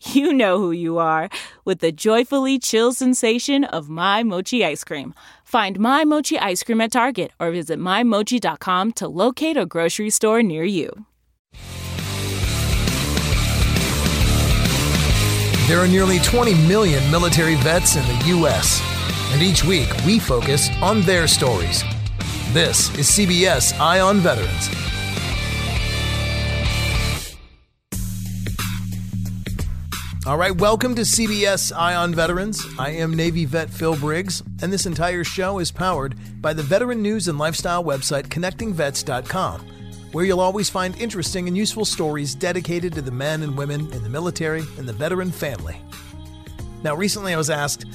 you know who you are with the joyfully chill sensation of My Mochi ice cream. Find My Mochi ice cream at Target or visit MyMochi.com to locate a grocery store near you. There are nearly 20 million military vets in the U.S., and each week we focus on their stories. This is CBS Eye on Veterans. All right, welcome to CBS Eye on Veterans. I am Navy vet Phil Briggs, and this entire show is powered by the veteran news and lifestyle website connectingvets.com where you'll always find interesting and useful stories dedicated to the men and women in the military and the veteran family. Now, recently I was asked,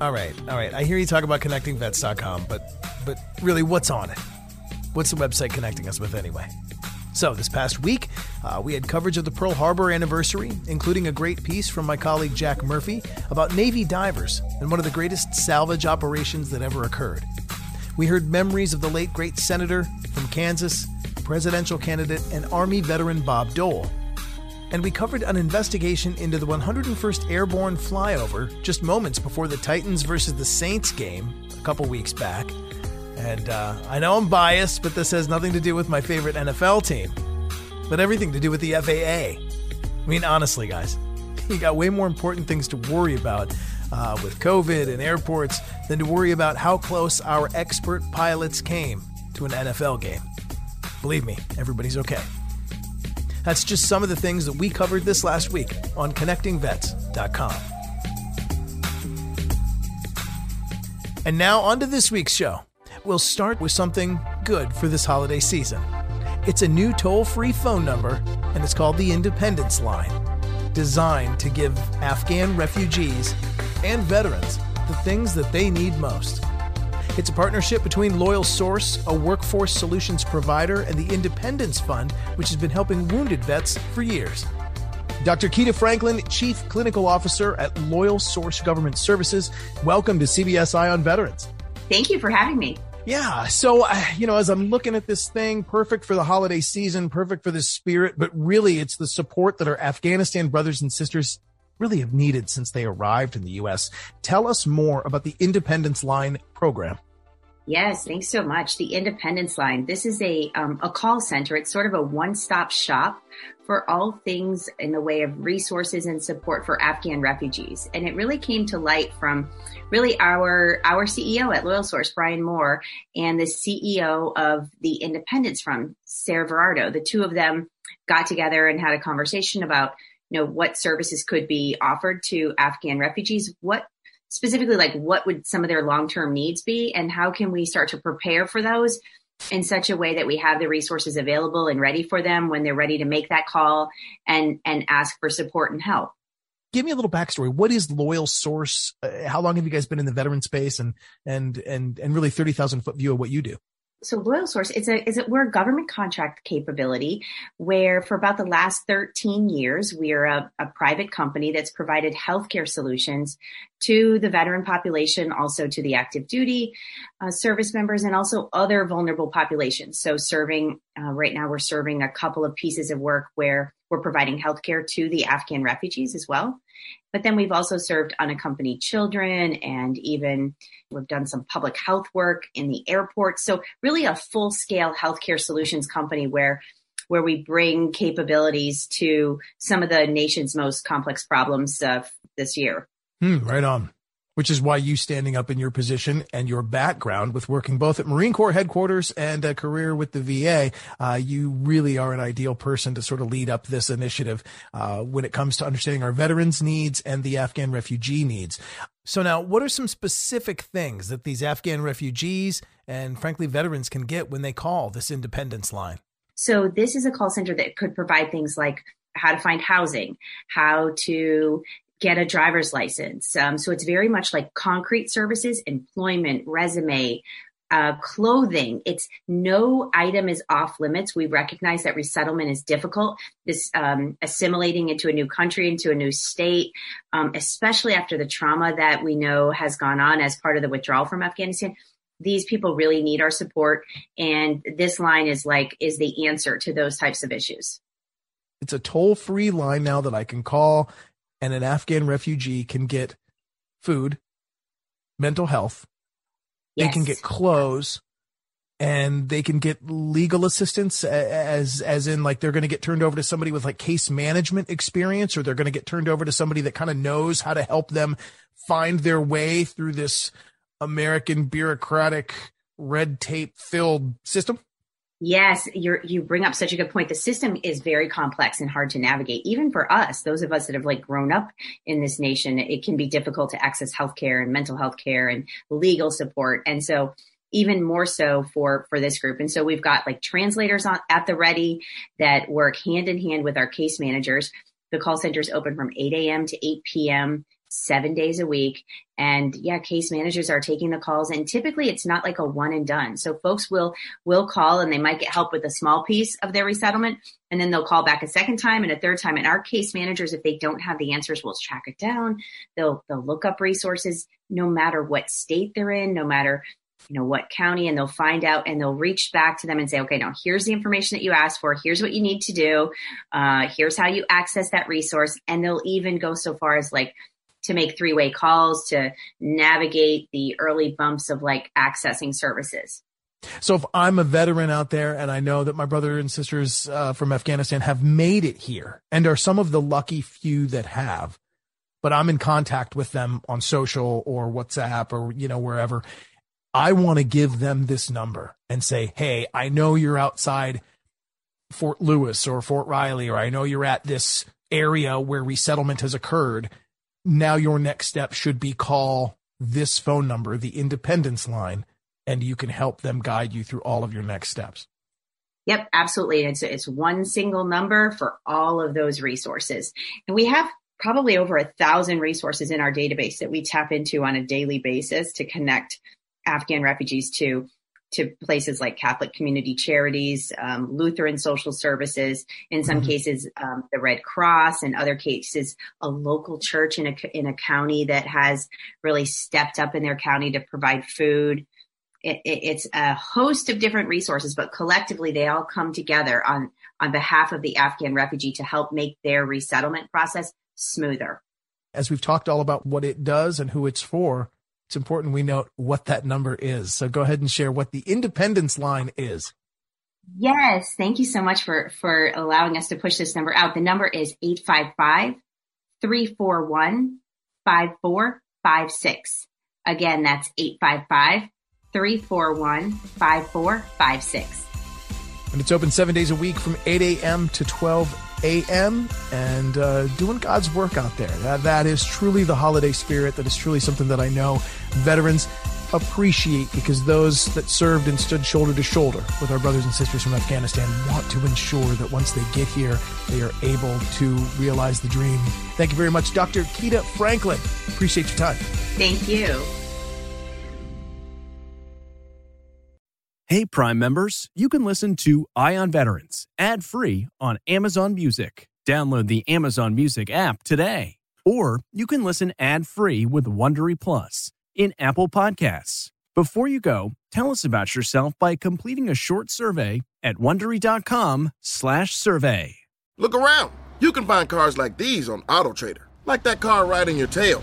all right, all right, I hear you talk about connectingvets.com, but but really, what's on it? What's the website connecting us with anyway? So, this past week, uh, we had coverage of the Pearl Harbor anniversary, including a great piece from my colleague Jack Murphy about Navy divers and one of the greatest salvage operations that ever occurred. We heard memories of the late great senator from Kansas, presidential candidate and Army veteran Bob Dole. And we covered an investigation into the 101st Airborne flyover just moments before the Titans versus the Saints game a couple weeks back. And uh, I know I'm biased, but this has nothing to do with my favorite NFL team, but everything to do with the FAA. I mean, honestly, guys, you got way more important things to worry about uh, with COVID and airports than to worry about how close our expert pilots came to an NFL game. Believe me, everybody's okay. That's just some of the things that we covered this last week on connectingvets.com. And now, on to this week's show. We'll start with something good for this holiday season. It's a new toll free phone number, and it's called the Independence Line, designed to give Afghan refugees and veterans the things that they need most. It's a partnership between Loyal Source, a workforce solutions provider, and the Independence Fund, which has been helping wounded vets for years. Dr. Keita Franklin, Chief Clinical Officer at Loyal Source Government Services, welcome to CBS on Veterans. Thank you for having me. Yeah. So, uh, you know, as I'm looking at this thing, perfect for the holiday season, perfect for the spirit, but really it's the support that our Afghanistan brothers and sisters really have needed since they arrived in the U.S. Tell us more about the Independence Line program. Yes, thanks so much. The Independence Line. This is a um, a call center. It's sort of a one stop shop for all things in the way of resources and support for Afghan refugees. And it really came to light from really our our CEO at Loyal Source, Brian Moore, and the CEO of the Independence Fund, Sarah Verardo. The two of them got together and had a conversation about you know what services could be offered to Afghan refugees, what specifically like what would some of their long-term needs be and how can we start to prepare for those in such a way that we have the resources available and ready for them when they're ready to make that call and and ask for support and help? Give me a little backstory. What is loyal source? Uh, how long have you guys been in the veteran space and and and and really 30000 foot view of what you do so Loyal Source is a is it we're a government contract capability where for about the last 13 years we are a, a private company that's provided healthcare solutions to the veteran population, also to the active duty uh, service members, and also other vulnerable populations. So serving uh, right now we're serving a couple of pieces of work where we're providing healthcare to the Afghan refugees as well. But then we've also served unaccompanied children and even we've done some public health work in the airport. So really a full scale healthcare solutions company where where we bring capabilities to some of the nation's most complex problems this year. Hmm, right on which is why you standing up in your position and your background with working both at Marine Corps headquarters and a career with the VA, uh, you really are an ideal person to sort of lead up this initiative uh, when it comes to understanding our veterans' needs and the Afghan refugee needs. So now, what are some specific things that these Afghan refugees and frankly veterans can get when they call this independence line? So this is a call center that could provide things like how to find housing, how to get a driver's license. Um, so it's very much like concrete services, employment, resume, uh, clothing. It's no item is off limits. We recognize that resettlement is difficult. This um, assimilating into a new country, into a new state, um, especially after the trauma that we know has gone on as part of the withdrawal from Afghanistan. These people really need our support, and this line is like is the answer to those types of issues. It's a toll free line now that I can call and an Afghan refugee can get food, mental health, yes. they can get clothes, and they can get legal assistance as as in like they're going to get turned over to somebody with like case management experience or they're going to get turned over to somebody that kind of knows how to help them find their way through this American bureaucratic red tape filled system. Yes, you you bring up such a good point. The system is very complex and hard to navigate, even for us, those of us that have like grown up in this nation. It can be difficult to access healthcare and mental health care and legal support, and so even more so for for this group. And so we've got like translators on at the ready that work hand in hand with our case managers. The call center is open from 8 a.m. to 8 p.m seven days a week. And yeah, case managers are taking the calls and typically it's not like a one and done. So folks will, will call and they might get help with a small piece of their resettlement and then they'll call back a second time and a third time. And our case managers, if they don't have the answers, will track it down. They'll, they'll look up resources no matter what state they're in, no matter you know what county and they'll find out and they'll reach back to them and say okay now here's the information that you asked for here's what you need to do uh, here's how you access that resource and they'll even go so far as like to make three way calls to navigate the early bumps of like accessing services. So if I'm a veteran out there and I know that my brother and sisters uh, from Afghanistan have made it here and are some of the lucky few that have, but I'm in contact with them on social or WhatsApp or, you know, wherever, I want to give them this number and say, Hey, I know you're outside Fort Lewis or Fort Riley, or I know you're at this area where resettlement has occurred now your next step should be call this phone number, the independence line, and you can help them guide you through all of your next steps. Yep, absolutely. It's it's one single number for all of those resources. And we have probably over a thousand resources in our database that we tap into on a daily basis to connect Afghan refugees to to places like Catholic community charities, um, Lutheran social services, in some mm-hmm. cases, um, the Red Cross, in other cases, a local church in a, in a county that has really stepped up in their county to provide food. It, it, it's a host of different resources, but collectively they all come together on, on behalf of the Afghan refugee to help make their resettlement process smoother. As we've talked all about what it does and who it's for, it's important we note what that number is. So go ahead and share what the independence line is. Yes. Thank you so much for, for allowing us to push this number out. The number is 855 341 5456. Again, that's 855 341 5456. And it's open seven days a week from 8 a.m. to 12 a.m. and uh, doing God's work out there. That, that is truly the holiday spirit. That is truly something that I know veterans appreciate because those that served and stood shoulder to shoulder with our brothers and sisters from Afghanistan want to ensure that once they get here, they are able to realize the dream. Thank you very much, Dr. Keita Franklin. Appreciate your time. Thank you. Hey, Prime members, you can listen to Eye on Veterans ad free on Amazon Music. Download the Amazon Music app today. Or you can listen ad free with Wondery Plus in Apple Podcasts. Before you go, tell us about yourself by completing a short survey at wondery.com/slash survey. Look around. You can find cars like these on AutoTrader, like that car right in your tail.